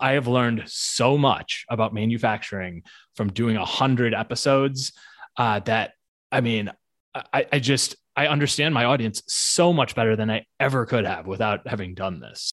I have learned so much about manufacturing from doing a hundred episodes uh, that I mean, I, I just I understand my audience so much better than I ever could have without having done this.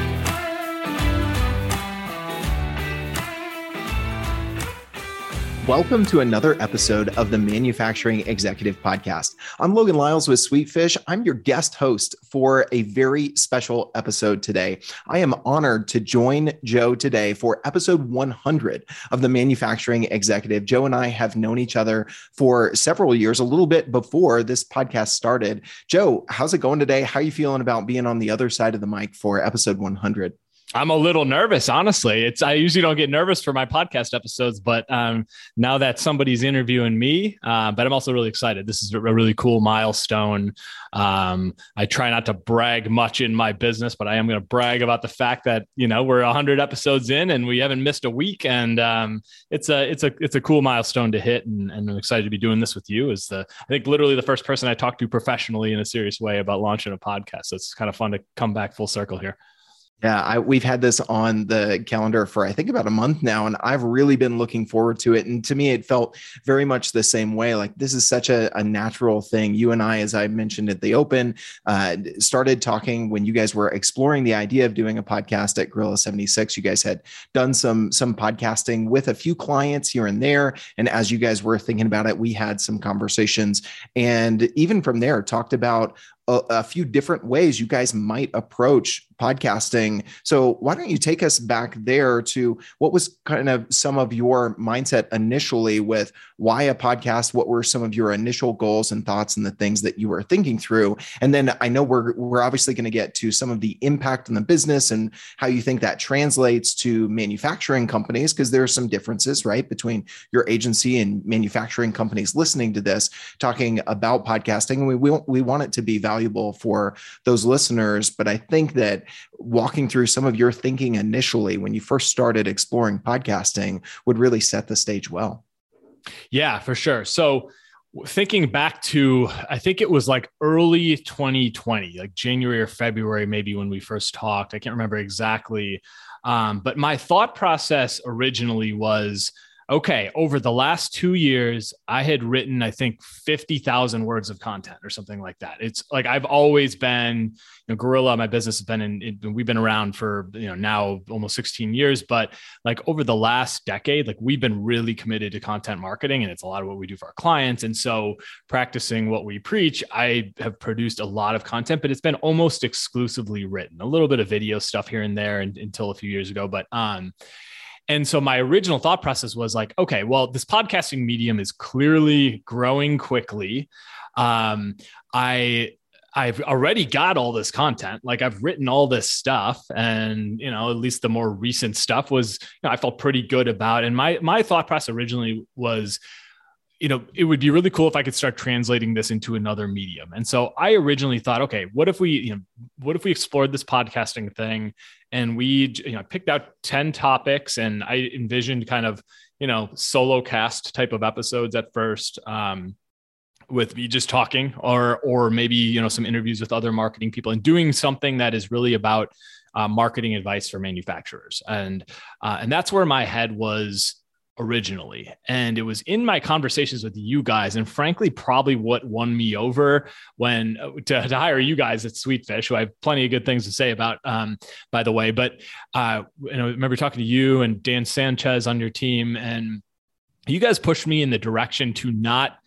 Welcome to another episode of the Manufacturing Executive Podcast. I'm Logan Lyles with Sweetfish. I'm your guest host for a very special episode today. I am honored to join Joe today for episode 100 of the Manufacturing Executive. Joe and I have known each other for several years, a little bit before this podcast started. Joe, how's it going today? How are you feeling about being on the other side of the mic for episode 100? I'm a little nervous, honestly. It's I usually don't get nervous for my podcast episodes, but um, now that somebody's interviewing me, uh, but I'm also really excited. This is a really cool milestone. Um, I try not to brag much in my business, but I am going to brag about the fact that you know we're 100 episodes in and we haven't missed a week, and um, it's a it's a it's a cool milestone to hit, and, and I'm excited to be doing this with you. Is the I think literally the first person I talked to professionally in a serious way about launching a podcast. So it's kind of fun to come back full circle here. Yeah, I, we've had this on the calendar for I think about a month now, and I've really been looking forward to it. And to me, it felt very much the same way. Like this is such a, a natural thing. You and I, as I mentioned at the open, uh, started talking when you guys were exploring the idea of doing a podcast at Gorilla Seventy Six. You guys had done some some podcasting with a few clients here and there, and as you guys were thinking about it, we had some conversations, and even from there, talked about a, a, few different ways you guys might approach podcasting. So, why don't you take us back there to what was kind of some of your mindset initially with why a podcast? What were some of your initial goals and thoughts and the things that you were thinking through? And then I know we're we're obviously going to get to some of the impact on the business and how you think that translates to manufacturing companies because there are some differences, right, between your agency and manufacturing companies listening to this, talking about podcasting. And we we, we want it to be valuable valuable for those listeners. But I think that walking through some of your thinking initially when you first started exploring podcasting would really set the stage well. Yeah, for sure. So, thinking back to i think it was like early 2020 like january or february maybe when we first talked i can't remember exactly um, but my thought process originally was okay, over the last two years, I had written, I think, 50,000 words of content or something like that. It's like I've always been, you know, Gorilla, my business has been in, it, we've been around for, you know, now almost 16 years. But like over the last decade, like we've been really committed to content marketing and it's a lot of what we do for our clients. And so practicing what we preach, I have produced a lot of content, but it's been almost exclusively written, a little bit of video stuff here and there and, until a few years ago. But, um, and so my original thought process was like, okay, well, this podcasting medium is clearly growing quickly. Um, I I've already got all this content. Like I've written all this stuff, and you know, at least the more recent stuff was you know, I felt pretty good about. And my my thought process originally was you know, it would be really cool if I could start translating this into another medium. And so I originally thought, okay, what if we, you know, what if we explored this podcasting thing and we, you know, picked out 10 topics and I envisioned kind of, you know, solo cast type of episodes at first. Um, with me just talking or or maybe you know some interviews with other marketing people and doing something that is really about uh, marketing advice for manufacturers and uh, and that's where my head was originally. And it was in my conversations with you guys, and frankly, probably what won me over when uh, to, to hire you guys at Sweetfish, who I have plenty of good things to say about, um, by the way. But uh, I remember talking to you and Dan Sanchez on your team, and you guys pushed me in the direction to not,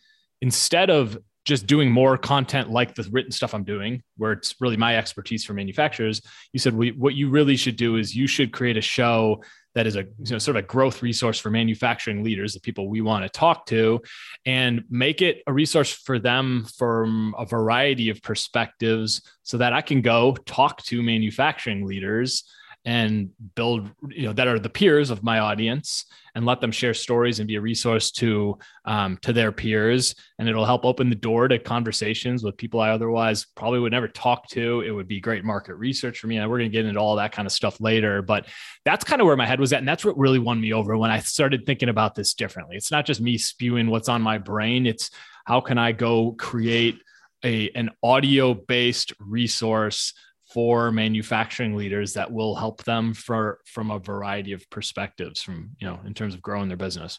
instead of just doing more content like the written stuff I'm doing, where it's really my expertise for manufacturers, you said we, what you really should do is you should create a show that is a you know, sort of a growth resource for manufacturing leaders, the people we want to talk to, and make it a resource for them from a variety of perspectives so that I can go talk to manufacturing leaders and build you know that are the peers of my audience and let them share stories and be a resource to um, to their peers. And it'll help open the door to conversations with people i otherwise probably would never talk to. It would be great market research for me. And we're going to get into all that kind of stuff later. But that's kind of where my head was at. And that's what really won me over when i started thinking about this differently. It's not just me spewing what's on my brain. It's how can i go create a, an audio based resource for manufacturing leaders that will help them for from a variety of perspectives from you know in terms of growing their business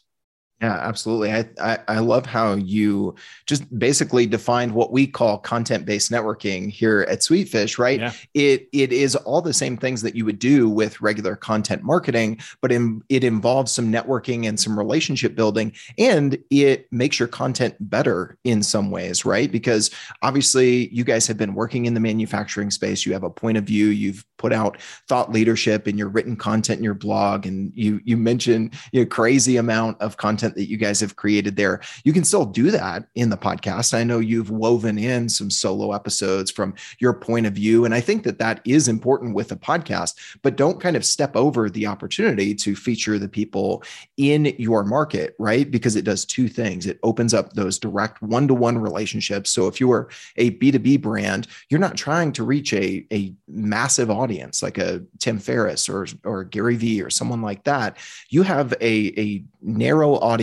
yeah, absolutely. I, I, I love how you just basically defined what we call content-based networking here at Sweetfish, right? Yeah. It it is all the same things that you would do with regular content marketing, but in, it involves some networking and some relationship building, and it makes your content better in some ways, right? Because obviously, you guys have been working in the manufacturing space. You have a point of view. You've put out thought leadership in your written content in your blog, and you you mentioned you know, crazy amount of content content that you guys have created there. You can still do that in the podcast. I know you've woven in some solo episodes from your point of view. And I think that that is important with a podcast, but don't kind of step over the opportunity to feature the people in your market, right? Because it does two things it opens up those direct one to one relationships. So if you're a B2B brand, you're not trying to reach a, a massive audience like a Tim Ferriss or, or Gary Vee or someone like that. You have a, a narrow audience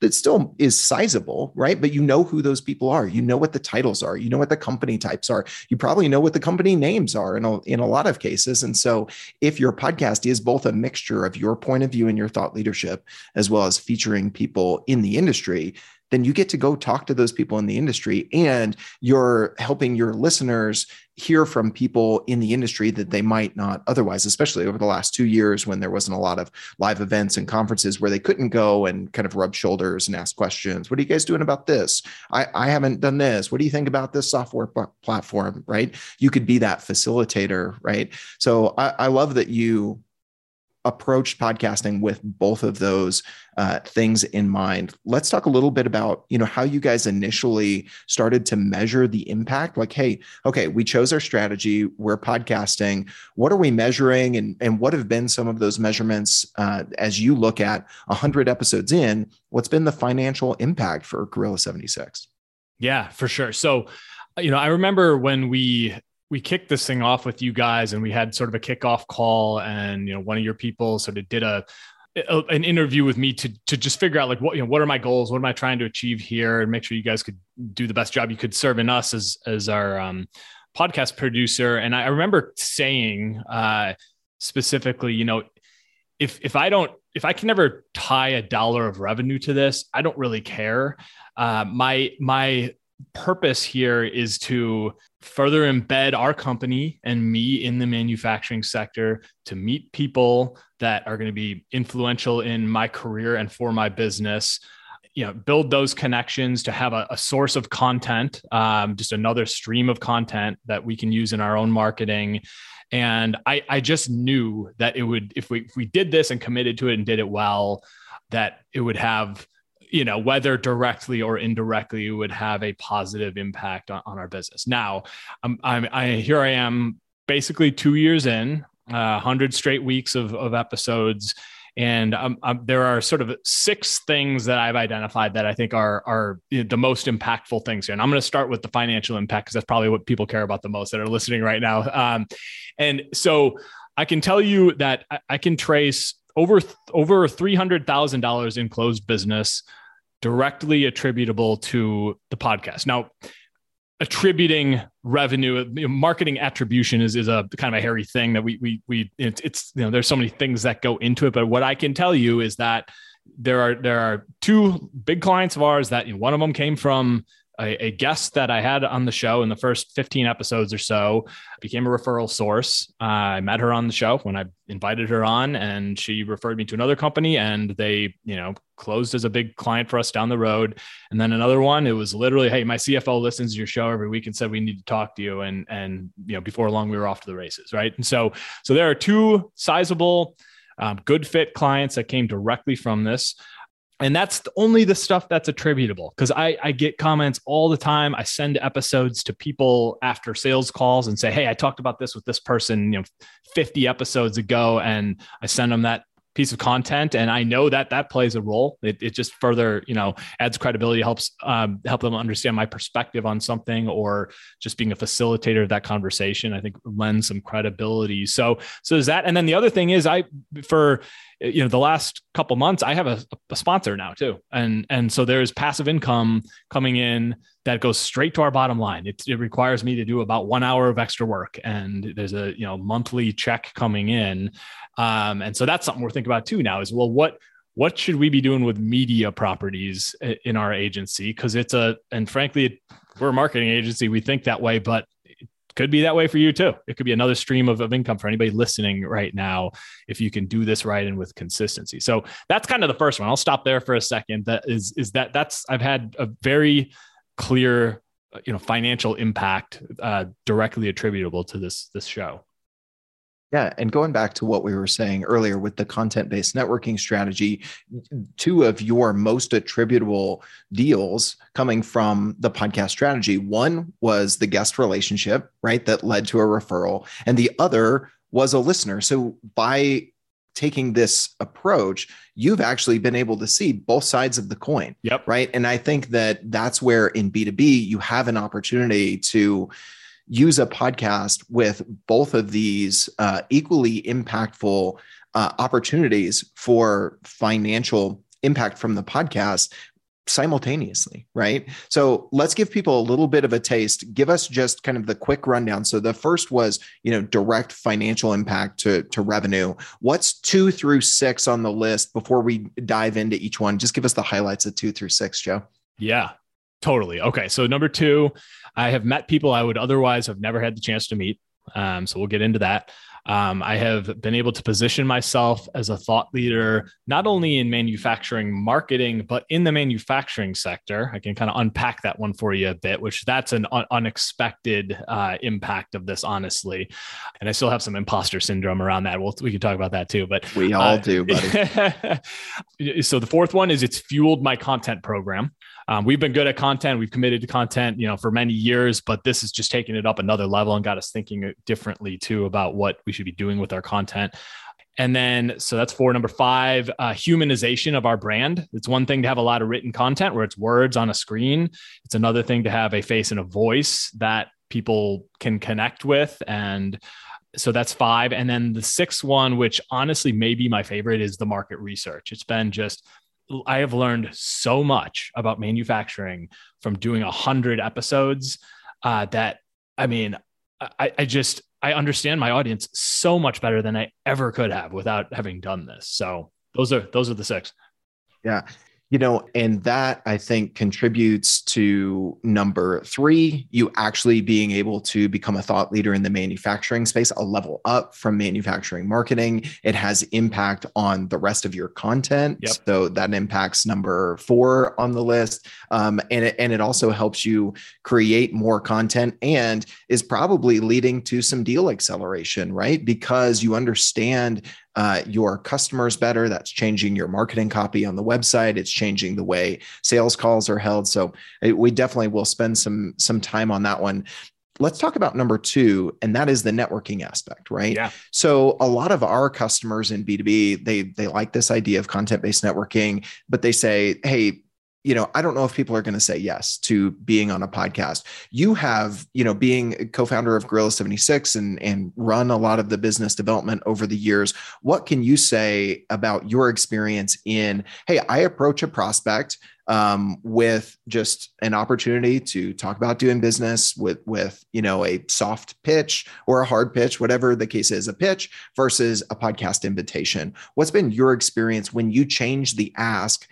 that still is sizable, right? But you know who those people are. You know what the titles are. You know what the company types are. You probably know what the company names are in a, in a lot of cases. And so if your podcast is both a mixture of your point of view and your thought leadership, as well as featuring people in the industry, then you get to go talk to those people in the industry and you're helping your listeners hear from people in the industry that they might not otherwise, especially over the last two years when there wasn't a lot of live events and conferences where they couldn't go and kind of rub shoulders and ask questions. What are you guys doing about this? I, I haven't done this. What do you think about this software p- platform? Right. You could be that facilitator. Right. So I, I love that you approached podcasting with both of those uh, things in mind. Let's talk a little bit about you know how you guys initially started to measure the impact. Like, hey, okay, we chose our strategy. We're podcasting. What are we measuring, and and what have been some of those measurements uh, as you look at hundred episodes in? What's been the financial impact for Gorilla Seventy Six? Yeah, for sure. So you know, I remember when we we kicked this thing off with you guys and we had sort of a kickoff call and you know one of your people sort of did a, a, an interview with me to to just figure out like what you know what are my goals? What am i trying to achieve here? And make sure you guys could do the best job you could serve in us as as our um, podcast producer. And i remember saying uh, specifically you know if if i don't if i can never tie a dollar of revenue to this i don't really care. Uh, my my purpose here is to further embed our company and me in the manufacturing sector to meet people that are going to be influential in my career and for my business. You know build those connections to have a, a source of content um, just another stream of content that we can use in our own marketing. And i i just knew that it would if we if we did this and committed to it and did it well that it would have you know whether directly or indirectly would have a positive impact on, on our business now I'm, I'm i here i am basically two years in uh, 100 straight weeks of, of episodes and um, um, there are sort of six things that I've identified that I think are are the most impactful things here. And I'm going to start with the financial impact because that's probably what people care about the most that are listening right now. Um, and so I can tell you that I, I can trace over over three hundred thousand dollars in closed business directly attributable to the podcast. Now, attributing revenue, marketing attribution is is a kind of a hairy thing that we we we it's, it's you know there's so many things that go into it. But what I can tell you is that there are there are two big clients of ours that you know, one of them came from a, a, guest that I had on the show in the first 15 episodes or so became a referral source. Uh, I met her on the show when I invited her on, and she referred me to another company, and they, you know, closed as a big client for us down the road. And then another one, it was literally, hey, my CFO listens to your show every week and said we need to talk to you, and and you know, before long we were off to the races, right? And so so there are two sizable, um, good fit clients that came directly from this. And that's only the stuff that's attributable because I, I get comments all the time. I send episodes to people after sales calls and say hey i talked about this with this person you know 50 episodes ago and i send them that piece of content and i know that that plays a role. It, it just further you know adds credibility helps um, help them understand my perspective on something or just being a facilitator of that conversation i think lends some credibility. So so is that. And then the other thing is i for you know the last couple months i have a, a sponsor now too and and so there's passive income coming in that goes straight to our bottom line it, it requires me to do about one hour of extra work and there's a you know monthly check coming in um, and so that's something we're thinking about too now is well, what what should we be doing with media properties in our agency? Because it's a and frankly, we're a marketing agency. We think that way, but could be that way for you too. It could be another stream of, of income for anybody listening right now if you can do this right and with consistency. So that's kind of the first one. I'll stop there for a second. That is is that that's I've had a very clear you know financial impact uh, directly attributable to this this show yeah. And going back to what we were saying earlier with the content based networking strategy, two of your most attributable deals coming from the podcast strategy one was the guest relationship, right? That led to a referral. And the other was a listener. So by taking this approach, you've actually been able to see both sides of the coin. Yep. Right. And I think that that's where in B2B, you have an opportunity to use a podcast with both of these uh, equally impactful uh, opportunities for financial impact from the podcast simultaneously, right? So let's give people a little bit of a taste. Give us just kind of the quick rundown. So the first was, you know, direct financial impact to, to revenue. What's two through six on the list before we dive into each one? Just give us the highlights of two through six, Joe. Yeah, totally. Okay. So number two, I have met people I would otherwise have never had the chance to meet. Um, so we'll get into that. Um, I have been able to position myself as a thought leader, not only in manufacturing marketing, but in the manufacturing sector. I can kind of unpack that one for you a bit, which that's an un- unexpected uh, impact of this, honestly. And I still have some imposter syndrome around that. We'll, we can talk about that too, but we all uh, do, buddy. so the fourth one is it's fueled my content program. Um, we've been good at content. We've committed to content, you know, for many years, but this is just taking it up another level and got us thinking differently too about what we should be doing with our content. And then, so that's for number five, uh, humanization of our brand. It's one thing to have a lot of written content where it's words on a screen. It's another thing to have a face and a voice that people can connect with. And so that's five. And then the sixth one, which honestly may be my favorite, is the market research. It's been just I have learned so much about manufacturing from doing a hundred episodes uh, that I mean, I, I just I understand my audience so much better than I ever could have without having done this. So those are those are the six. Yeah you know, and that I think contributes to number three, you actually being able to become a thought leader in the manufacturing space, a level up from manufacturing marketing. It has impact on the rest of your content. Yep. So that impacts number four on the list. Um, and, it, and it also helps you create more content and is probably leading to some deal acceleration, right? Because you understand uh, your customers better. That's changing your marketing copy on the website. It's changing the way sales calls are held. So it, we definitely will spend some some time on that one. Let's talk about number two, and that is the networking aspect, right? Yeah. So a lot of our customers in B2B, they they like this idea of content-based networking, but they say, hey, you know, I don't know if people are going to say yes to being on a podcast. You have, you know, being co-founder of Gorilla 76 and and run a lot of the business development over the years. What can you say about your experience in, hey, I approach a prospect um, with just an opportunity to talk about doing business with with you know a soft pitch or a hard pitch, whatever the case is, a pitch versus a podcast invitation. What's been your experience when you change the ask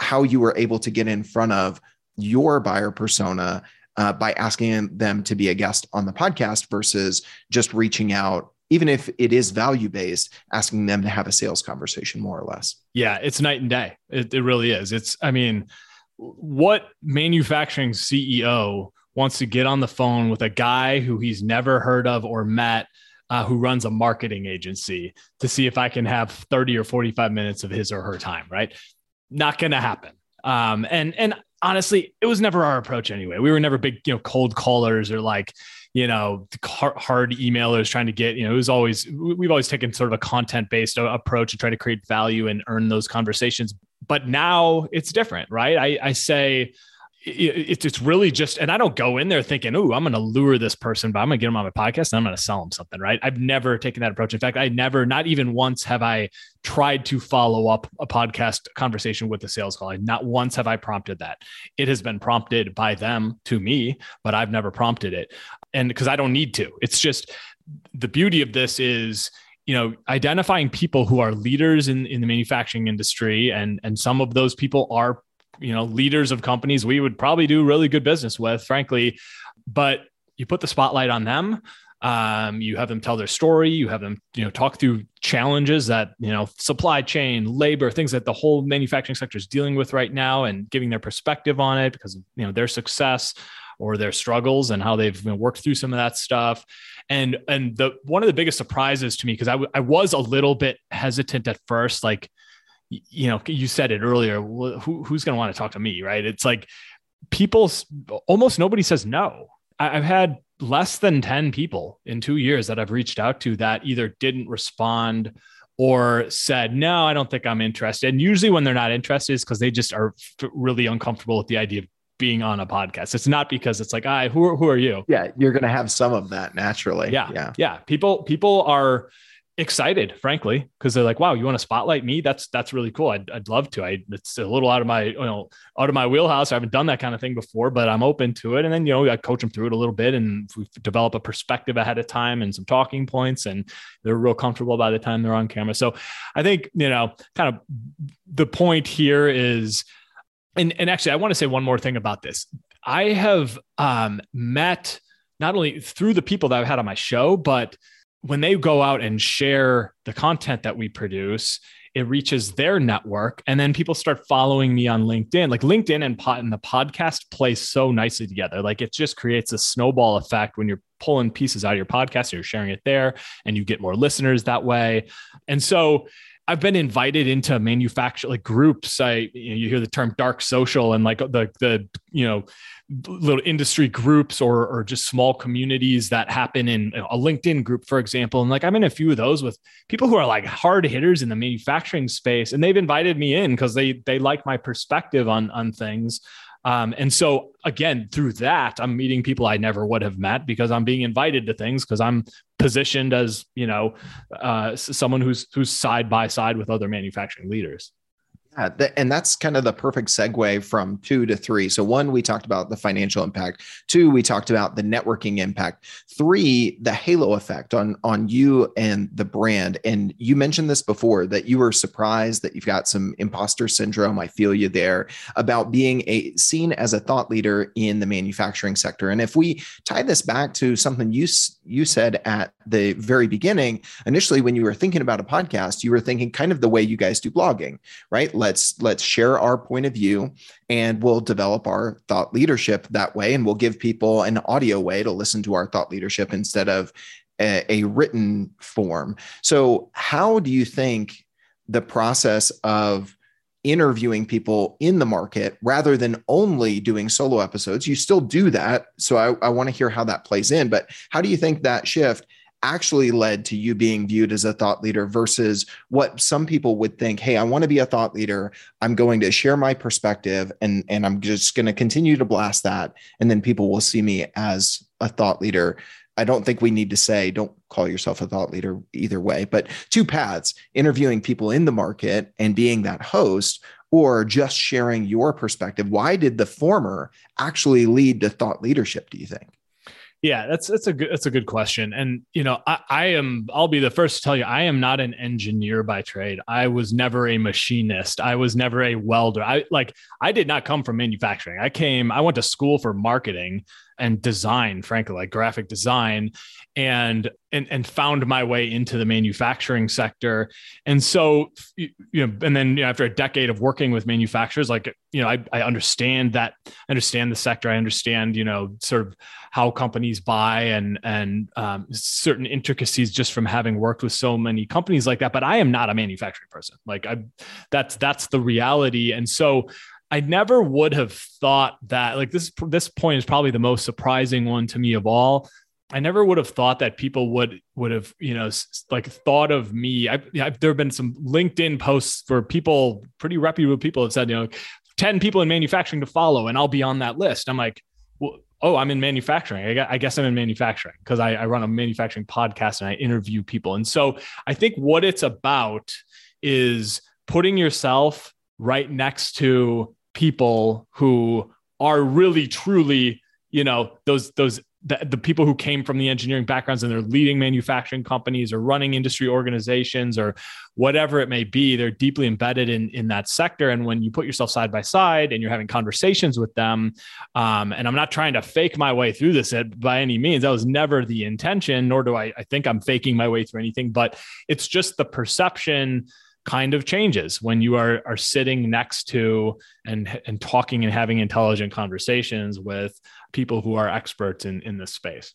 how you were able to get in front of your buyer persona uh, by asking them to be a guest on the podcast versus just reaching out even if it is value based asking them to have a sales conversation more or less. Yeah it's night and day. It, it really is. It's i mean what manufacturing ceo wants to get on the phone with a guy who he's never heard of or met uh, who runs a marketing agency to see if I can have 30 or 45 minutes of his or her time, right? Not going to happen. Um, and and honestly, it was never our approach anyway. We were never big, you know, cold callers or like, you know, hard emailers trying to get, you know, it was always, we've always taken sort of a content based approach and try to create value and earn those conversations. But now it's different, right? I, I say, it's it's really just, and I don't go in there thinking, "Oh, I'm going to lure this person, but I'm going to get them on my podcast and I'm going to sell them something." Right? I've never taken that approach. In fact, I never, not even once, have I tried to follow up a podcast conversation with a sales call. Not once have I prompted that. It has been prompted by them to me, but I've never prompted it, and because I don't need to. It's just the beauty of this is you know identifying people who are leaders in, in the manufacturing industry and and some of those people are you know leaders of companies we would probably do really good business with frankly. But you put the spotlight on them. Um, you have them tell their story. You have them you know talk through challenges that you know supply chain labor things that the whole manufacturing sector is dealing with right now and giving their perspective on it because you know their success or their struggles and how they've worked through some of that stuff. And and the one of the biggest surprises to me because I, w- I was a little bit hesitant at first like you know, you said it earlier. Who, who's going to want to talk to me, right? It's like people, almost nobody says no. I've had less than 10 people in two years that I've reached out to that either didn't respond or said, no, I don't think I'm interested. And usually when they're not interested is because they just are really uncomfortable with the idea of being on a podcast. It's not because it's like, I, who, who are you? Yeah. You're going to have some of that naturally. Yeah. Yeah. Yeah. People, people are, excited, frankly, because they're like, "Wow, you want to spotlight me? That's that's really cool. I'd, I'd love to. I it's a little out of my you know out of my wheelhouse. I haven't done that kind of thing before, but I'm open to it. And then you know I coach them through it a little bit, and we develop a perspective ahead of time and some talking points, and they're real comfortable by the time they're on camera. So I think you know, kind of the point here is, and and actually, I want to say one more thing about this. I have um, met not only through the people that I've had on my show, but when they go out and share the content that we produce, it reaches their network and then people start following me on linkedin. Like linkedin and, pod, and the podcast play so nicely together. Like it just creates a snowball effect when you're pulling pieces out of your podcast you're sharing it there and you get more listeners that way. And so I've been invited into manufacture like groups. I you, know, you hear the term dark social and like the the you know little industry groups or or just small communities that happen in a LinkedIn group, for example. And like I'm in a few of those with people who are like hard hitters in the manufacturing space, and they've invited me in because they they like my perspective on on things. Um, and so again, through that, I'm meeting people I never would have met because I'm being invited to things because I'm positioned as you know uh, someone who's who's side by side with other manufacturing leaders. Yeah, and that's kind of the perfect segue from two to three. So, one, we talked about the financial impact. Two, we talked about the networking impact. Three, the halo effect on on you and the brand. And you mentioned this before that you were surprised that you've got some imposter syndrome. I feel you there about being a seen as a thought leader in the manufacturing sector. And if we tie this back to something you you said at the very beginning, initially when you were thinking about a podcast, you were thinking kind of the way you guys do blogging, right? Let's let's share our point of view and we'll develop our thought leadership that way and we'll give people an audio way to listen to our thought leadership instead of a, a written form so how do you think the process of interviewing people in the market rather than only doing solo episodes. You still do that. So I, I want to hear how that plays in. But how do you think that shift actually led to you being viewed as a thought leader versus what some people would think hey i want to be a thought leader. I'm going to share my perspective and and i'm just going to continue to blast that and then people will see me as a thought leader. I don't think we need to say don't call yourself a thought leader either way but two paths interviewing people in the market and being that host or just sharing your perspective. Why did the former actually lead to thought leadership do you think yeah, that's that's a good that's a good question. And you know, I, I am I'll be the first to tell you I am not an engineer by trade. I was never a machinist. I was never a welder. I like I did not come from manufacturing. I came I went to school for marketing and design, frankly, like graphic design, and and and found my way into the manufacturing sector. And so, you know, and then you know, after a decade of working with manufacturers, like you know, I, I understand that, I understand the sector. I understand, you know, sort of how companies buy and and um, certain intricacies just from having worked with so many companies like that. But I am not a manufacturing person. Like I, that's that's the reality. And so I never would have thought that like this this point is probably the most surprising one to me of all. I never would have thought that people would would have you know like thought of me. I, I've, there have been some LinkedIn posts for people, pretty reputable people, have said you know, ten people in manufacturing to follow, and I'll be on that list. I'm like, well, oh, I'm in manufacturing. I, guess I'm in manufacturing because I, I run a manufacturing podcast and I interview people. And so I think what it's about is putting yourself right next to people who are really truly you know those those the, the, people who came from the engineering backgrounds and they're leading manufacturing companies or running industry organizations or whatever it may be they're deeply embedded in in that sector. And when you put yourself side by side and you're having conversations with them um, and i'm not trying to fake my way through this by any means that was never the intention nor do i i think i'm faking my way through anything but it's just the perception kind of changes when you are are sitting next to and and talking and having intelligent conversations with people who are experts in in this space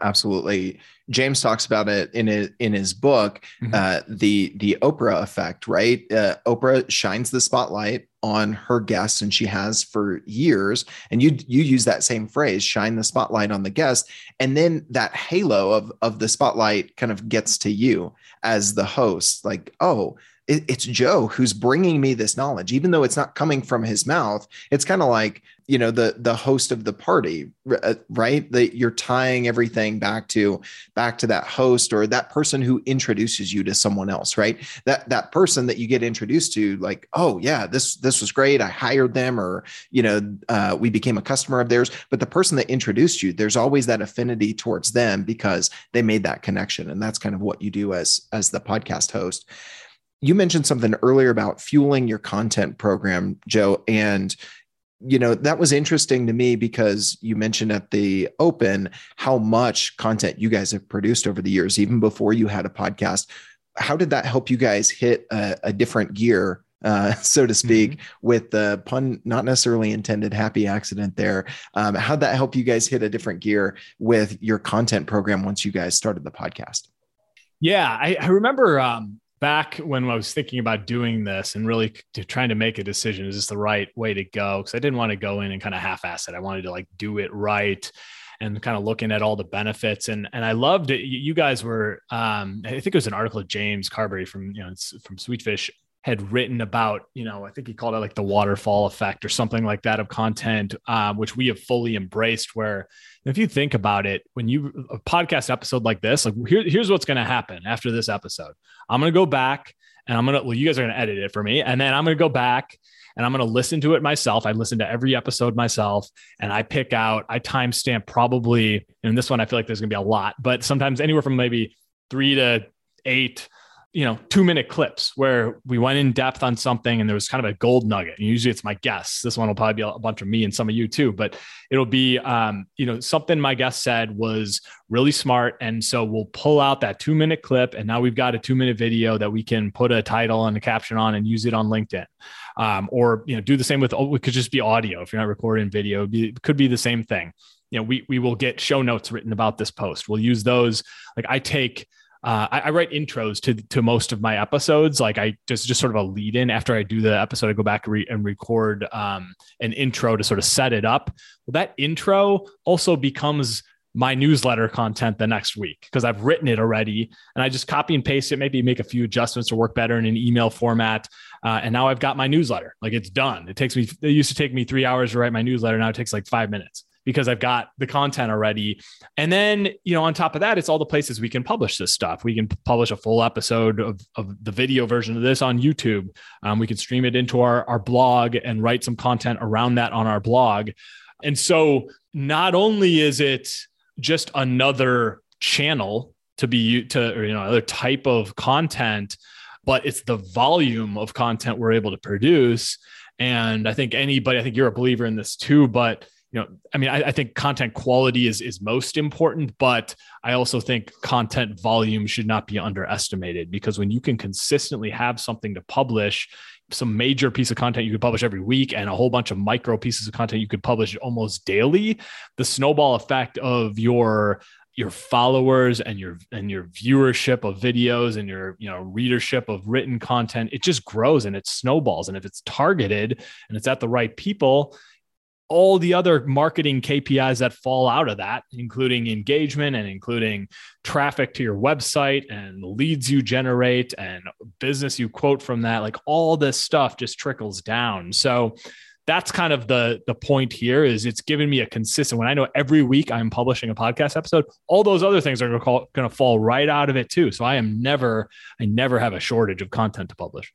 absolutely. James talks about it in his in his book mm-hmm. uh, the the oprah effect right? Uh, oprah shines the spotlight on her guests and she has for years. And you you use that same phrase shine the spotlight on the guest and then that halo of of the spotlight kind of gets to you as the host. Like oh it's Joe who's bringing me this knowledge, even though it's not coming from his mouth. It's kind of like you know the the host of the party, uh, right? That you're tying everything back to back to that host or that person who introduces you to someone else, right? That that person that you get introduced to, like, oh yeah, this this was great. I hired them, or you know, uh, we became a customer of theirs. But the person that introduced you, there's always that affinity towards them because they made that connection, and that's kind of what you do as as the podcast host you mentioned something earlier about fueling your content program, Joe, and you know that was interesting to me because you mentioned at the open how much content you guys have produced over the years, even before you had a podcast. How did that help you guys hit a, a different gear uh, so to speak, mm-hmm. with the pun not necessarily intended happy accident there. Um, how'd that help you guys hit a different gear with your content program once you guys started the podcast? Yeah, I, I remember um, back when I was thinking about doing this and really to trying to make a decision, is this the right way to go? Because I didn't want to go in and kind of half-ass it. I wanted to like do it right and kind of looking at all the benefits. And and I loved it. You guys were, um, I think it was an article of James Carbary from you know from Sweetfish had written about, you know, I think he called it like the waterfall effect or something like that of content, um, which we have fully embraced. Where if you think about it, when you a podcast episode like this, like here, here's what's going to happen after this episode. I'm going to go back and I'm going to, well, you guys are going to edit it for me. And then I'm going to go back and I'm going to listen to it myself. I listen to every episode myself and I pick out, I timestamp probably, and this one I feel like there's going to be a lot, but sometimes anywhere from maybe three to eight you know, two minute clips where we went in depth on something and there was kind of a gold nugget. And usually it's my guests. This one will probably be a bunch of me and some of you too, but it'll be, um, you know, something my guest said was really smart. And so we'll pull out that two minute clip. And now we've got a two minute video that we can put a title and a caption on and use it on LinkedIn. Um, or, you know, do the same with, oh, it could just be audio. If you're not recording video, it could be the same thing. You know, we, we will get show notes written about this post. We'll use those. Like I take, uh, I, I, write intros to to most of my episodes. Like I just just sort of a lead in after I do the episode. I go back re- and record um, an intro to sort of set it up. Well, that intro also becomes my newsletter content the next week because I've written it already and I just copy and paste it, maybe make a few adjustments to work better in an email format. Uh, and now I've got my newsletter. Like it's done. It takes me, it used to take me three hours to write my newsletter. Now it takes like five minutes because I've got the content already. And then, you know, on top of that, it's all the places we can publish this stuff. We can publish a full episode of, of the video version of this on YouTube. Um, we can stream it into our, our blog and write some content around that on our blog. And so not only is it just another channel to be to, or, you know, another type of content, but it's the volume of content we're able to produce. And I think anybody, I think you're a believer in this too, but you know, I mean, I, I, think content quality is is most important, but I also think content volume should not be underestimated because when you can consistently have something to publish, some major piece of content you could publish every week and a whole bunch of micro pieces of content you could publish almost daily, the snowball effect of your your followers and your and your viewership of videos and your you know readership of written content it just grows and it snowballs. And if it's targeted and it's at the right people all the other marketing KPIs that fall out of that, including engagement and including traffic to your website and leads you generate and business you quote from that, like all this stuff just trickles down. So that's kind of the the point here is it's giving me a consistent when I know every week I'm publishing a podcast episode, all those other things are going to fall right out of it too. So I am never I never have a shortage of content to publish.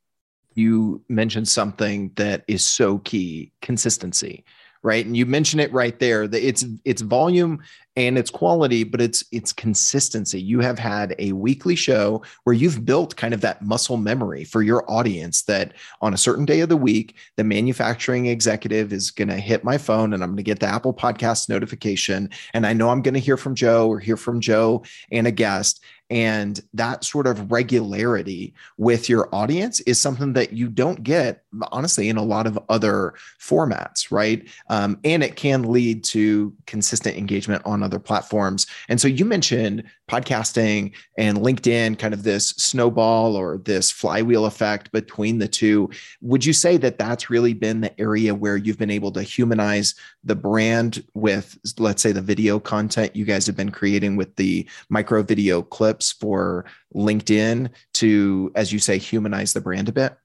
You mentioned something that is so key, consistency right? And you mention it right there that it's it's volume and it's quality, but it's it's consistency. You have had a weekly show where you've built kind of that muscle memory for your audience that on a certain day of the week, the manufacturing executive is going to hit my phone and I'm going to get the Apple Podcast notification and I know I'm going to hear from Joe or hear from Joe and a guest and that sort of regularity with your audience is something that you don't get, honestly, in a lot of other formats, right? Um, and it can lead to consistent engagement on other platforms. And so you mentioned podcasting and LinkedIn, kind of this snowball or this flywheel effect between the two. Would you say that that's really been the area where you've been able to humanize the brand with, let's say, the video content you guys have been creating with the micro video clips? for LinkedIn to, as you say, humanize the brand a bit?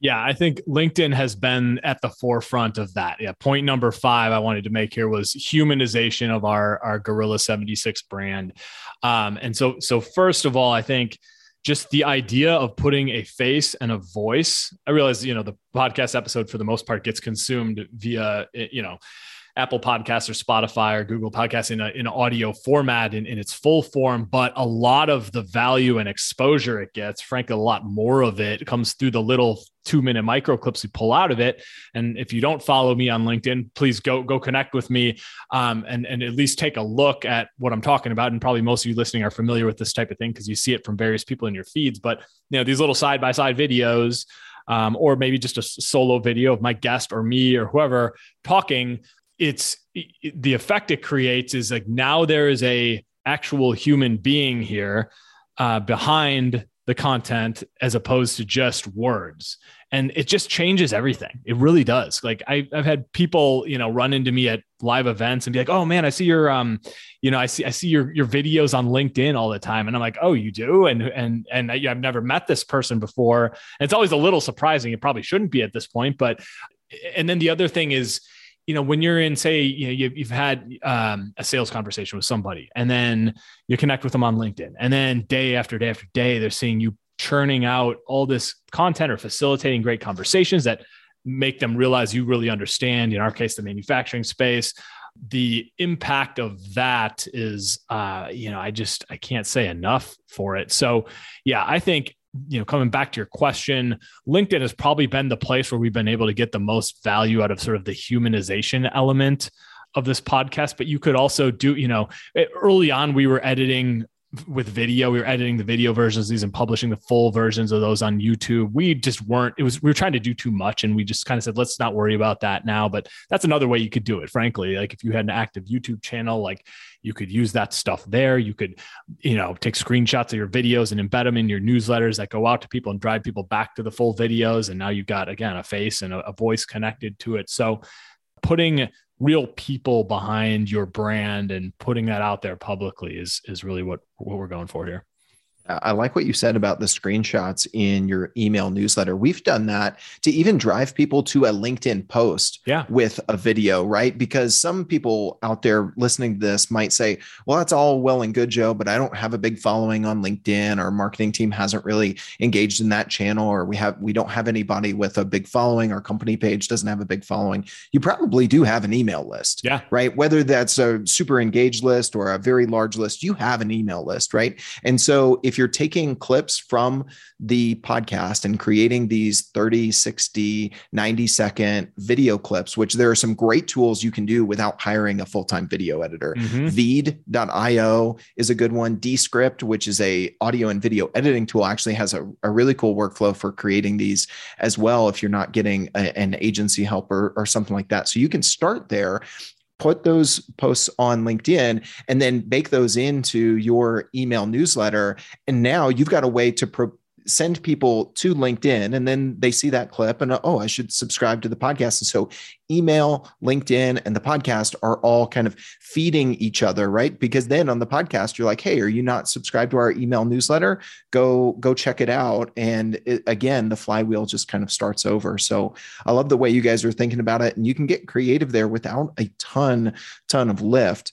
Yeah, I think LinkedIn has been at the forefront of that. Yeah, point number five I wanted to make here was humanization of our our Gorilla 76 brand. Um, and so, so first of all, I think just the idea of putting a face and a voice. I realize, you know, the podcast episode for the most part gets consumed via, you know, Apple Podcasts or Spotify or Google Podcasts in, a, in audio format in, in its full form, but a lot of the value and exposure it gets, frankly, a lot more of it comes through the little two minute micro clips we pull out of it. And if you don't follow me on LinkedIn, please go go connect with me um, and and at least take a look at what I'm talking about. And probably most of you listening are familiar with this type of thing because you see it from various people in your feeds. But you know these little side by side videos. Um, or maybe just a solo video of my guest or me or whoever talking it's it, the effect it creates is like now there is a actual human being here uh, behind the content as opposed to just words. And it just changes everything. It really does. Like I, have had people you know run into me at live events and be like oh man i see your um you know i see i see your your videos on linkedin all the time. And i'm like oh you do? And and and I, i've never met this person before. And it's always a little surprising. It probably shouldn't be at this point but and then the other thing is you know, when you're in, say, you know, you've, you've had um, a sales conversation with somebody and then you connect with them on LinkedIn and then day after day after day, they're seeing you churning out all this content or facilitating great conversations that make them realize you really understand, in our case, the manufacturing space. The impact of that is, uh, you know, I just, I can't say enough for it. So, yeah, I think you know, coming back to your question, LinkedIn has probably been the place where we've been able to get the most value out of sort of the humanization element of this podcast. But you could also do, you know, early on, we were editing with video we were editing the video versions of these and publishing the full versions of those on youtube. We just weren't it was we were trying to do too much and we just kind of said let's not worry about that now. But that's another way you could do it frankly. Like if you had an active youtube channel like you could use that stuff there. You could you know take screenshots of your videos and embed them in your newsletters that go out to people and drive people back to the full videos. And now you've got again a face and a, a voice connected to it. So putting real people behind your brand and putting that out there publicly is is really what what we're going for here. I like what you said about the screenshots in your email newsletter. We've done that to even drive people to a LinkedIn post yeah. with a video, right? Because some people out there listening to this might say, well, that's all well and good, Joe, but I don't have a big following on LinkedIn. Our marketing team hasn't really engaged in that channel, or we have we don't have anybody with a big following. Our company page doesn't have a big following. You probably do have an email list. Yeah. Right. Whether that's a super engaged list or a very large list, you have an email list, right? And so if if you're taking clips from the podcast and creating these 30, 60, 90 second video clips, which there are some great tools you can do without hiring a full time video editor. Mm-hmm. Veed.io is a good one. Descript, which is a audio and video editing tool, actually has a, a really cool workflow for creating these as well if you're not getting a, an agency help or, or something like that. So you can start there put those posts on LinkedIn and then bake those into your email newsletter. And now you've got a way to pro- send people to LinkedIn and then they see that clip and oh, I should subscribe to the podcast. And so email, LinkedIn, and the podcast are all kind of feeding each other, right? Because then on the podcast, you're like, hey, are you not subscribed to our email newsletter? Go, go check it out. And it, again, the flywheel just kind of starts over. So I love the way you guys are thinking about it. And you can get creative there without a ton, ton of lift.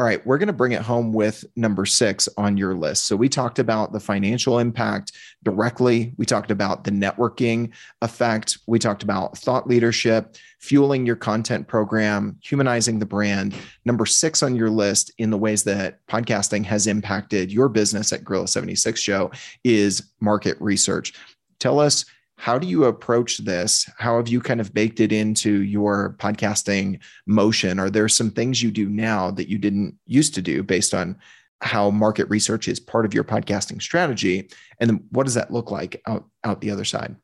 All right, we're going to bring it home with number six on your list. So, we talked about the financial impact directly. We talked about the networking effect. We talked about thought leadership, fueling your content program, humanizing the brand. Number six on your list in the ways that podcasting has impacted your business at Gorilla 76 Show is market research. Tell us how do you approach this? How have you kind of baked it into your podcasting motion? Are there some things you do now that you didn't used to do based on how market research is part of your podcasting strategy? And then what does that look like out, out the other side?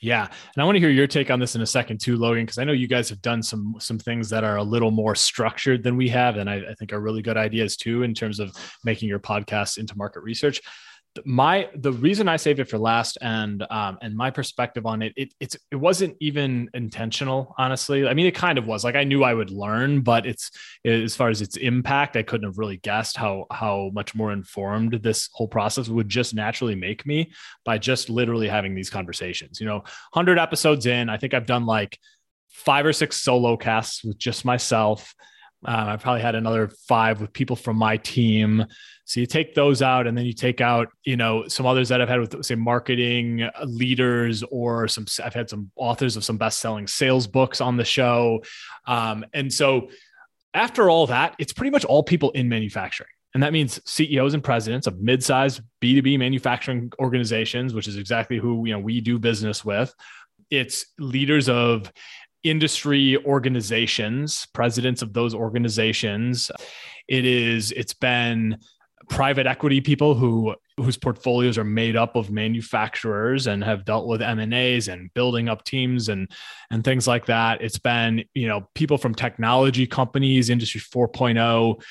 Yeah, and I want to hear your take on this in a second too, Logan, because I know you guys have done some some things that are a little more structured than we have, and I, I think are really good ideas too in terms of making your podcast into market research my the reason I saved it for last and um and my perspective on it, it it's it wasn't even intentional, honestly. I mean, it kind of was. Like I knew I would learn, but it's as far as its impact, I couldn't have really guessed how how much more informed this whole process would just naturally make me by just literally having these conversations. You know, 100 episodes in, I think I've done like five or six solo casts with just myself. Um, I've probably had another five with people from my team. So you take those out, and then you take out, you know, some others that I've had with say marketing leaders or some. I've had some authors of some best-selling sales books on the show, um, and so after all that, it's pretty much all people in manufacturing. And that means CEOs and presidents of mid-sized B2B manufacturing organizations, which is exactly who you know we do business with. It's leaders of industry organizations, presidents of those organizations. It is it's been private equity people who whose portfolios are made up of manufacturers and have dealt with M&As and building up teams and and things like that. It's been, you know, people from technology companies, industry 4.0,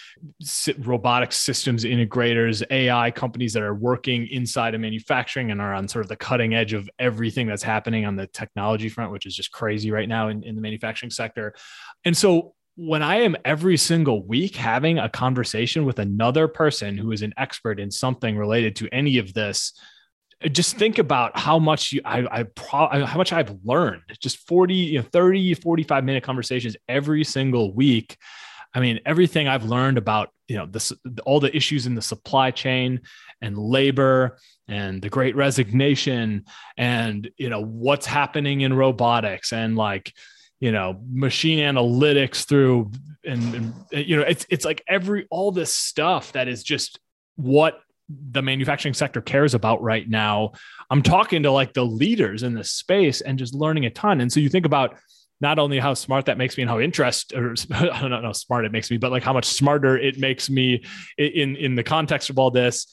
robotic systems integrators, AI companies that are working inside of manufacturing and are on sort of the cutting edge of everything that's happening on the technology front, which is just crazy right now in, in the manufacturing sector. And so when I am every single week having a conversation with another person who is an expert in something related to any of this, just think about how much you, I, I pro, how much I've learned. Just 40, you know, 30, 45 minute conversations every single week. I mean, everything I've learned about, you know, this, all the issues in the supply chain and labor and the great resignation and, you know, what's happening in robotics and like, you know machine analytics through and, and, you know it's it's like every all this stuff that is just what the manufacturing sector cares about right now. I'm talking to like the leaders in this space and just learning a ton. And so you think about not only how smart that makes me and how interest or I don't know how smart it makes me, but like how much smarter it makes me in in the context of all this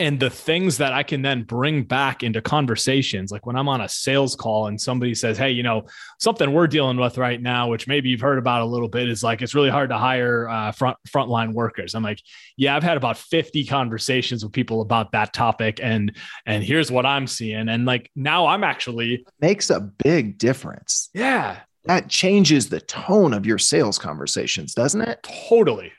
and the things that I can then bring back into conversations, like when I'm on a sales call and somebody says, Hey, you know, something we're dealing with right now, which maybe you've heard about a little bit, is like it's really hard to hire uh, front frontline workers. I'm like, yeah, I've had about 50 conversations with people about that topic, and and here's what I'm seeing, and like now I'm actually makes a big difference. Yeah, that changes the tone of your sales conversations, doesn't it? Totally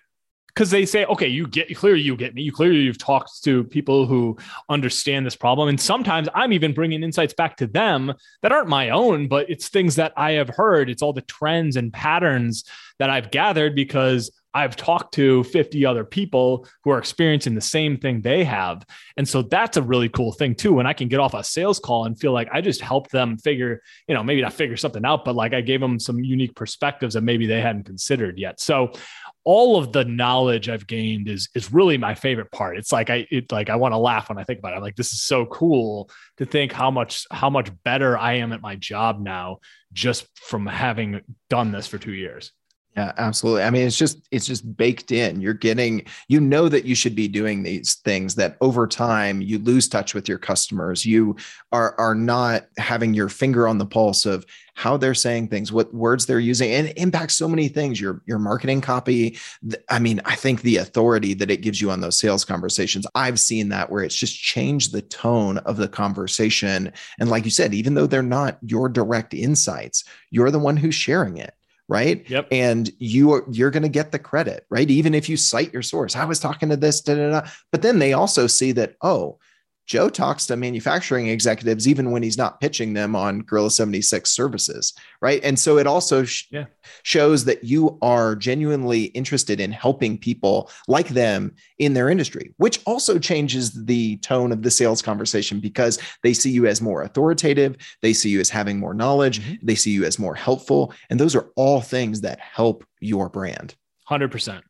because they say, okay, you get clearly you get me. You clearly you've talked to people who understand this problem, and sometimes I'm even bringing insights back to them that aren't my own, but it's things that I have heard. It's all the trends and patterns that I've gathered because I've talked to 50 other people who are experiencing the same thing they have. And so that's a really cool thing too. When I can get off a sales call and feel like I just helped them figure, you know, maybe not figure something out, but like I gave them some unique perspectives that maybe they hadn't considered yet. So all of the knowledge I've gained is is really my favorite part. It's like I it like I want to laugh when I think about it. I'm like this is so cool to think how much how much better I am at my job now just from having done this for 2 years. Yeah, absolutely. I mean, it's just it's just baked in. You're getting you know that you should be doing these things that over time you lose touch with your customers. You are are not having your finger on the pulse of how they're saying things, what words they're using, and it impacts so many things. Your your marketing copy. I mean, I think the authority that it gives you on those sales conversations. I've seen that where it's just changed the tone of the conversation. And like you said, even though they're not your direct insights, you're the one who's sharing it right? Yep. And you are you're going to get the credit, right? Even if you cite your source. I was talking to this, da, da, da. but then they also see that, oh, Joe talks to manufacturing executives even when he's not pitching them on Gorilla 76 services, right? And so it also sh- yeah. shows that you are genuinely interested in helping people like them in their industry, which also changes the tone of the sales conversation because they see you as more authoritative, they see you as having more knowledge, mm-hmm. they see you as more helpful, and those are all things that help your brand. 100%.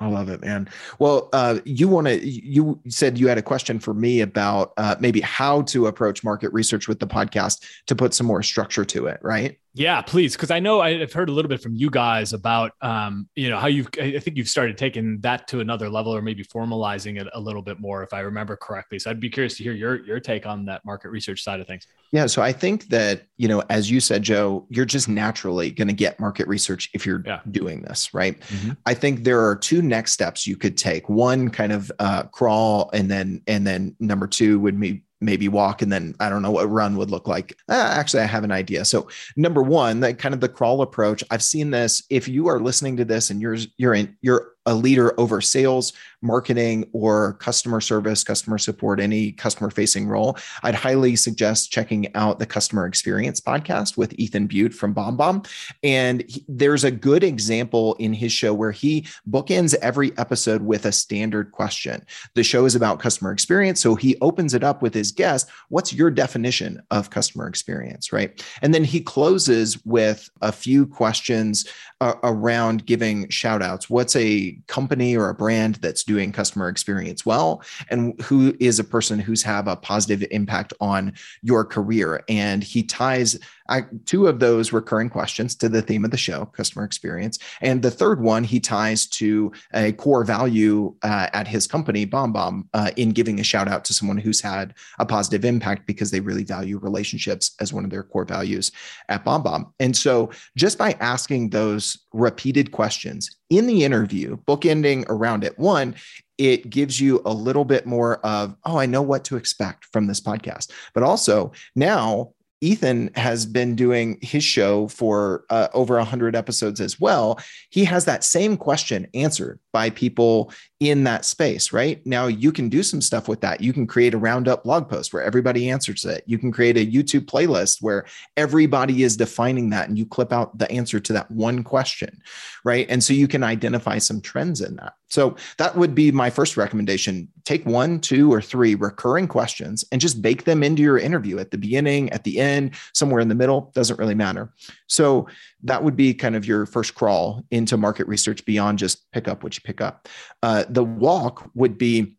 I love it, man. Well, uh, you want to, you said you had a question for me about uh, maybe how to approach market research with the podcast to put some more structure to it, right? Yeah, please. Cause I know I've heard a little bit from you guys about, um, you know, how you've, I think you've started taking that to another level or maybe formalizing it a little bit more, if I remember correctly. So I'd be curious to hear your, your take on that market research side of things. Yeah. So I think that, you know, as you said, Joe, you're just naturally going to get market research if you're yeah. doing this, right? Mm-hmm. I think there are two next steps you could take. One kind of uh, crawl and then, and then number two would be maybe walk and then i don't know what run would look like. Uh, actually i have an idea. So number one that kind of the crawl approach i've seen this. If you are listening to this and you're you're in you're a leader over sales, marketing, or customer service, customer support, any customer facing role, I'd highly suggest checking out the customer experience podcast with Ethan Beute from BombBomb. And he, there's a good example in his show where he bookends every episode with a standard question. The show is about customer experience. So he opens it up with his guest What's your definition of customer experience? Right. And then he closes with a few questions uh, around giving shout outs. What's a company or a brand that's doing customer experience well and who is a person who's have a positive impact on your career. And he ties I, two of those recurring questions to the theme of the show, customer experience. And the third one he ties to a core value uh, at his company, BombBomb, uh, in giving a shout out to someone who's had a positive impact because they really value relationships as one of their core values at BombBomb. And so just by asking those repeated questions in the interview, bookending around it, one, it gives you a little bit more of, oh, I know what to expect from this podcast. But also now Ethan has been doing his show for uh, over 100 episodes as well. He has that same question answered by people in that space, right? Now you can do some stuff with that. You can create a roundup blog post where everybody answers it. You can create a YouTube playlist where everybody is defining that and you clip out the answer to that one question, right? And so you can identify some trends in that. So that would be my first recommendation. Take one, two, or three recurring questions and just bake them into your interview at the beginning, at the end, somewhere in the middle, doesn't really matter. So that would be kind of your first crawl into market research beyond just pick up what you pick up. Uh, the walk would be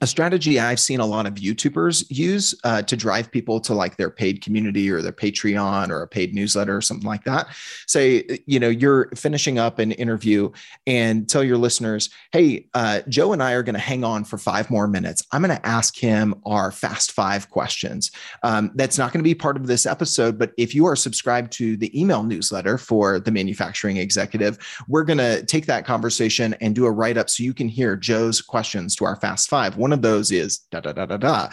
a strategy I've seen a lot of YouTubers use uh, to drive people to like their paid community or their Patreon or a paid newsletter or something like that. Say, you know, you're finishing up an interview and tell your listeners, hey, uh, Joe and I are going to hang on for five more minutes. I'm going to ask him our fast five questions. Um, that's not going to be part of this episode, but if you are subscribed to the email newsletter for the manufacturing executive, we're going to take that conversation and do a write up so you can hear Joe's questions to our fast five. One one of those is da da da da da.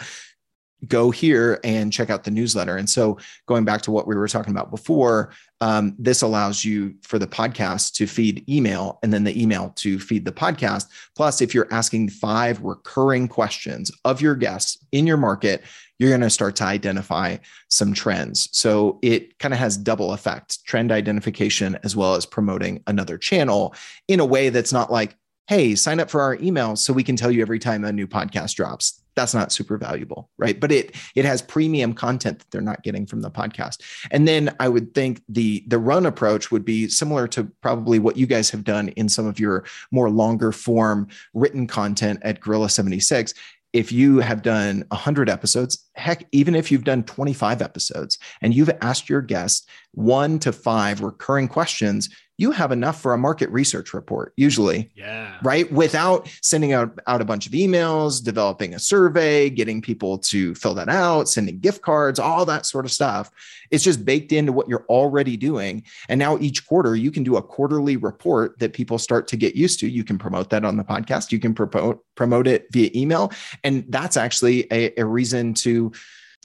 go here and check out the newsletter. And so, going back to what we were talking about before, um, this allows you for the podcast to feed email and then the email to feed the podcast. Plus, if you're asking five recurring questions of your guests in your market, you're going to start to identify some trends. So it kind of has double effect trend identification as well as promoting another channel in a way that's not like, hey, sign up for our email so we can tell you every time a new podcast drops. That's not super valuable right? But it it has premium content that they're not getting from the podcast. And then i would think the the run approach would be similar to probably what you guys have done in some of your more longer form written content at gorilla 76 if you have done 100 episodes, heck, even if you've done 25 episodes and you've asked your guests one to five recurring questions, you have enough for a market research report, usually. Yeah. Right. Without sending out, out a bunch of emails, developing a survey, getting people to fill that out, sending gift cards, all that sort of stuff. It's just baked into what you're already doing. And now each quarter, you can do a quarterly report that people start to get used to. You can promote that on the podcast, you can promote, promote it via email. And that's actually a, a reason to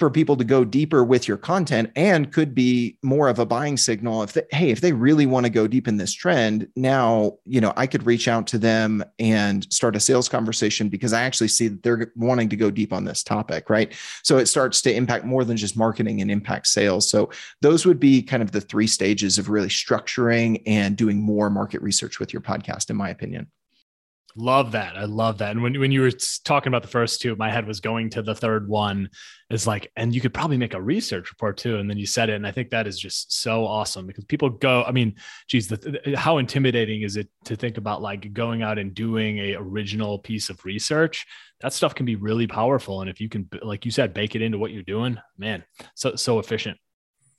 for people to go deeper with your content and could be more of a buying signal if they, hey if they really want to go deep in this trend now you know i could reach out to them and start a sales conversation because i actually see that they're wanting to go deep on this topic right? So it starts to impact more than just marketing and impact sales. So those would be kind of the three stages of really structuring and doing more market research with your podcast in my opinion Love that. I love that. And when, when you were talking about the first two, my head was going to the third one is like, and you could probably make a research report too. And then you said it. And I think that is just so awesome because people go, I mean, geez, the, how intimidating is it to think about like going out and doing a original piece of research? That stuff can be really powerful. And if you can, like you said, bake it into what you're doing, man, so, so efficient.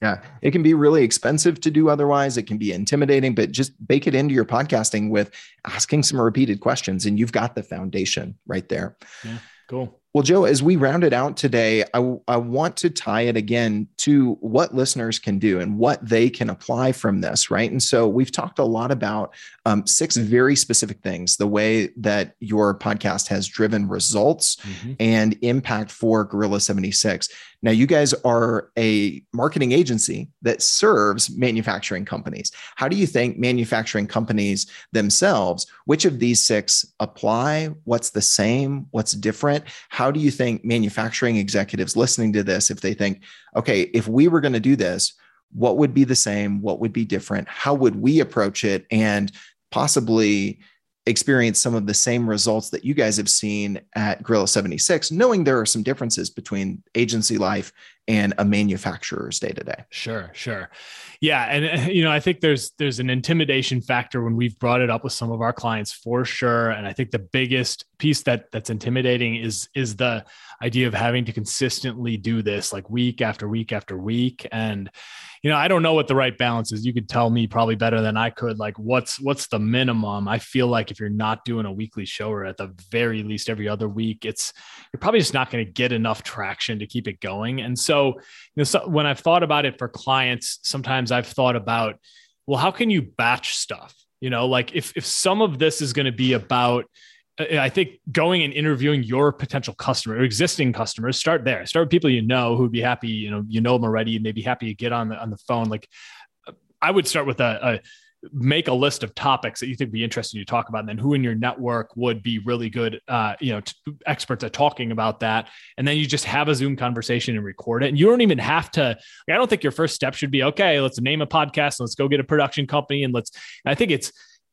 Yeah, it can be really expensive to do otherwise. It can be intimidating, but just bake it into your podcasting with asking some repeated questions, and you've got the foundation right there. Yeah, cool. Well, Joe, as we round it out today, I, I want to tie it again to what listeners can do and what they can apply from this, right? And so we've talked a lot about um, six very specific things the way that your podcast has driven results mm-hmm. and impact for Gorilla 76. Now, you guys are a marketing agency that serves manufacturing companies. How do you think manufacturing companies themselves, which of these six apply? What's the same? What's different? How do you think manufacturing executives listening to this, if they think, okay, if we were going to do this, what would be the same? What would be different? How would we approach it? And possibly experience some of the same results that you guys have seen at Gorilla 76, knowing there are some differences between agency life and a manufacturer's day to day. Sure, sure. Yeah, and you know, I think there's there's an intimidation factor when we've brought it up with some of our clients for sure, and I think the biggest piece that that's intimidating is is the idea of having to consistently do this like week after week after week and you know, I don't know what the right balance is. You could tell me probably better than I could. Like, what's what's the minimum? I feel like if you're not doing a weekly show or at the very least every other week, it's you're probably just not going to get enough traction to keep it going. And so, you know, so when I've thought about it for clients, sometimes I've thought about, well, how can you batch stuff? You know, like if if some of this is going to be about uh, I think going and interviewing your potential customer or existing customers, start there. Start with people you know who'd be happy, you know, you know them already, and they'd be happy to get on the on the phone. Like uh, I would start with a, a make a list of topics that you think would be interesting to talk about and then who in your network would be really good uh, you know t- experts at talking about that and then you just have a zoom conversation and record it and you don't even have to i don't think your first step should be okay let's name a podcast let's go get a production company and let's i think it's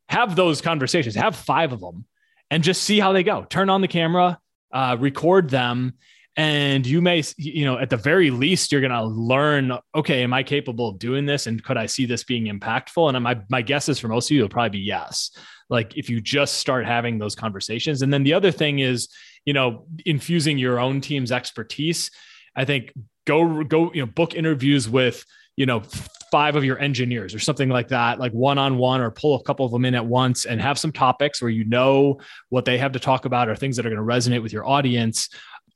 have those conversations have five of them and just see how they go. Turn on the camera, uh, record them, and you may, you know, at the very least, you're going to learn. Okay, am I capable of doing this, and could I see this being impactful? And my my guess is for most of you, it'll probably be yes. Like if you just start having those conversations, and then the other thing is, you know, infusing your own team's expertise. I think go go you know book interviews with you know five of your engineers or something like that like one on one or pull a couple of them in at once and have some topics where you know what they have to talk about or things that are going to resonate with your audience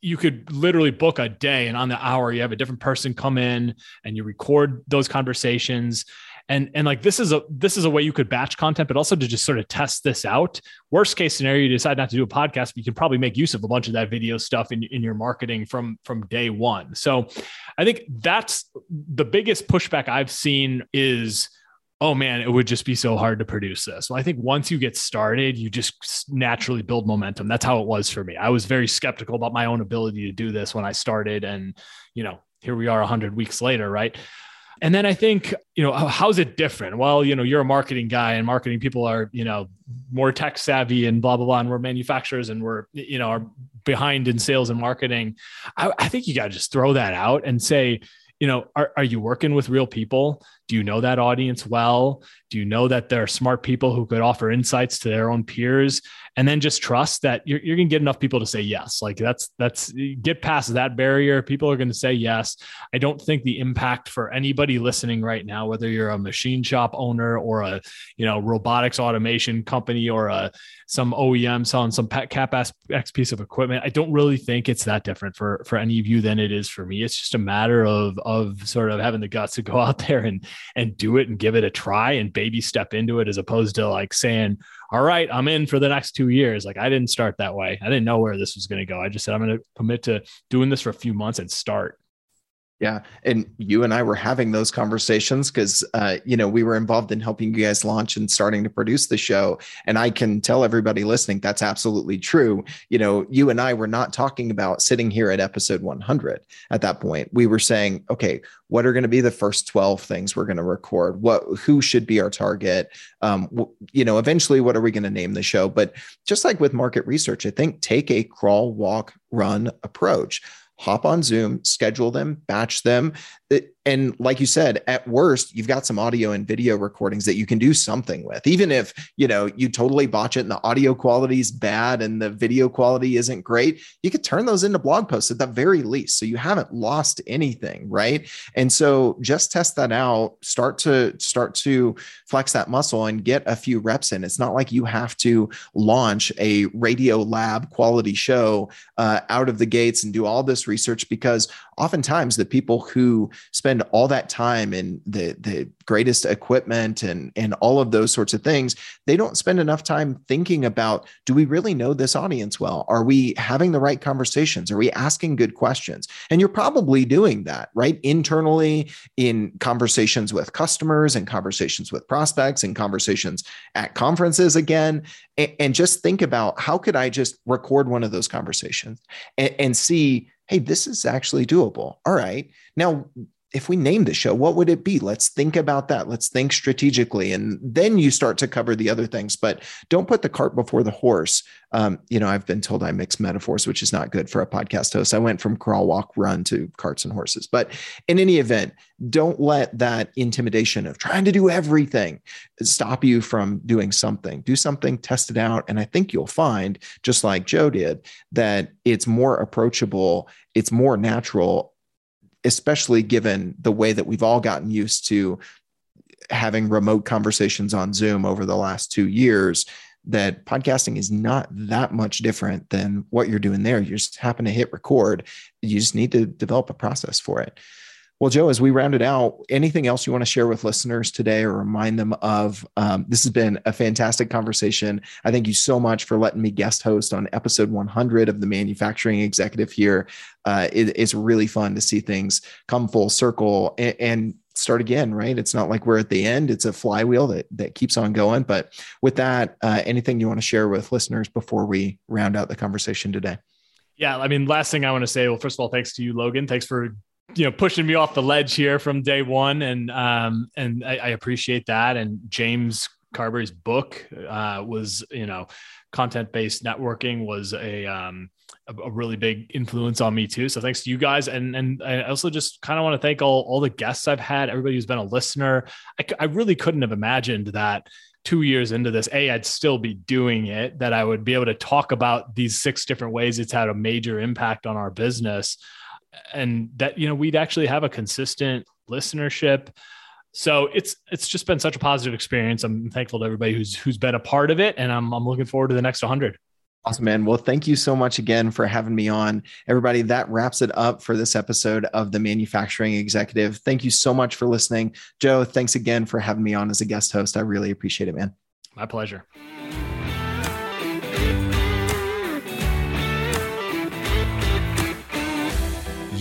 you could literally book a day and on the hour you have a different person come in and you record those conversations. And and like this is a this is a way you could batch content but also to just sort of test this out. Worst case scenario you decide not to do a podcast but you can probably make use of a bunch of that video stuff in, in your marketing from from day one. So i think that's the biggest pushback i've seen is oh man, it would just be so hard to produce this. Well, I think once you get started, you just naturally build momentum. That's how it was for me. I was very skeptical about my own ability to do this when I started. And, you know, here we are 100 weeks later, right? And then I think, you know, how's it different? Well, you know, you're a marketing guy and marketing people are, you know, more tech savvy and blah, blah, blah. And we're manufacturers and we're, you know, are behind in sales and marketing. I, I think you got to just throw that out and say, you know, are, are you working with real people? Do you know that audience well? Do you know that there are smart people who could offer insights to their own peers? And then just trust that you're, you're going to get enough people to say yes. Like that's, that's get past that barrier. People are going to say yes. I don't think the impact for anybody listening right now, whether you're a machine shop owner or a, you know, robotics automation company or a, some OEM selling some pet cap CapEx piece of equipment. I don't really think it's that different for for any of you than it is for me. It's just a matter of of sort of having the guts to go out there and and do it and give it a try and baby step into it as opposed to like saying, "All right, I'm in for the next 2 years." Like I didn't start that way. I didn't know where this was going to go. I just said I'm going to commit to doing this for a few months and start. Yeah. And you and I were having those conversations because, uh, you know, we were involved in helping you guys launch and starting to produce the show. And I can tell everybody listening that's absolutely true. You know, you and I were not talking about sitting here at episode 100 at that point. We were saying, okay, what are going to be the first 12 things we're going to record? What, who should be our target? Um, you know, eventually, what are we going to name the show? But just like with market research, I think take a crawl, walk, run approach hop on Zoom, schedule them, batch them. And like you said, at worst, you've got some audio and video recordings that you can do something with. Even if, you know, you totally botch it and the audio quality is bad and the video quality isn't great, you could turn those into blog posts at the very least. So you haven't lost anything, right? And so just test that out, start to start to flex that muscle and get a few reps in. It's not like you have to launch a Radiolab quality show uh, out of the gates and do all this research because oftentimes the people who spend all that time in the the greatest equipment and and all of those sorts of things they don't spend enough time thinking about do we really know this audience well? Are we having the right conversations? Are we asking good questions? And you're probably doing that right? Internally in conversations with customers and conversations with prospects and conversations at conferences again. And, and just think about how could i just record one of those conversations and, and see hey, this is actually doable. All right. Now, if we name the show, what would it be? Let's think about that. Let's think strategically. And then you start to cover the other things, but don't put the cart before the horse. Um, you know, I've been told I mix metaphors, which is not good for a podcast host. I went from crawl, walk, run to carts and horses. But in any event, don't let that intimidation of trying to do everything stop you from doing something. Do something, test it out. And I think you'll find, just like Joe did, that it's more approachable, it's more natural especially given the way that we've all gotten used to having remote conversations on Zoom over the last two years, that podcasting is not that much different than what you're doing there. You just happen to hit record. You just need to develop a process for it. Well, Joe, as we round it out, anything else you want to share with listeners today or remind them of? Um, this has been a fantastic conversation. I thank you so much for letting me guest host on episode 100 of the Manufacturing Executive here. Uh, it, it's really fun to see things come full circle and, and start again, right? It's not like we're at the end. It's a flywheel that that keeps on going. But with that, uh, anything you want to share with listeners before we round out the conversation today? Yeah, I mean, last thing I want to say. Well, first of all, thanks to you, Logan. Thanks for you know pushing me off the ledge here from day one. And um and I, I appreciate that. And James Carbary's book uh was you know content based networking was a um a, really big influence on me too. So thanks to you guys. And and i also just kind of want to thank all all the guests i've had everybody who's been a listener. I, I really couldn't have imagined that two years into this, A, I'd still be doing it, that I would be able to talk about these six different ways it's had a major impact on our business and that you know we'd actually have a consistent listenership so it's it's just been such a positive experience i'm thankful to everybody who's who's been a part of it and i'm, I'm looking forward to the next 100 Awesome, man. Well, thank you so much again for having me on. Everybody, that wraps it up for this episode of The Manufacturing Executive. Thank you so much for listening. Joe, thanks again for having me on as a guest host. I really appreciate it, man. My pleasure.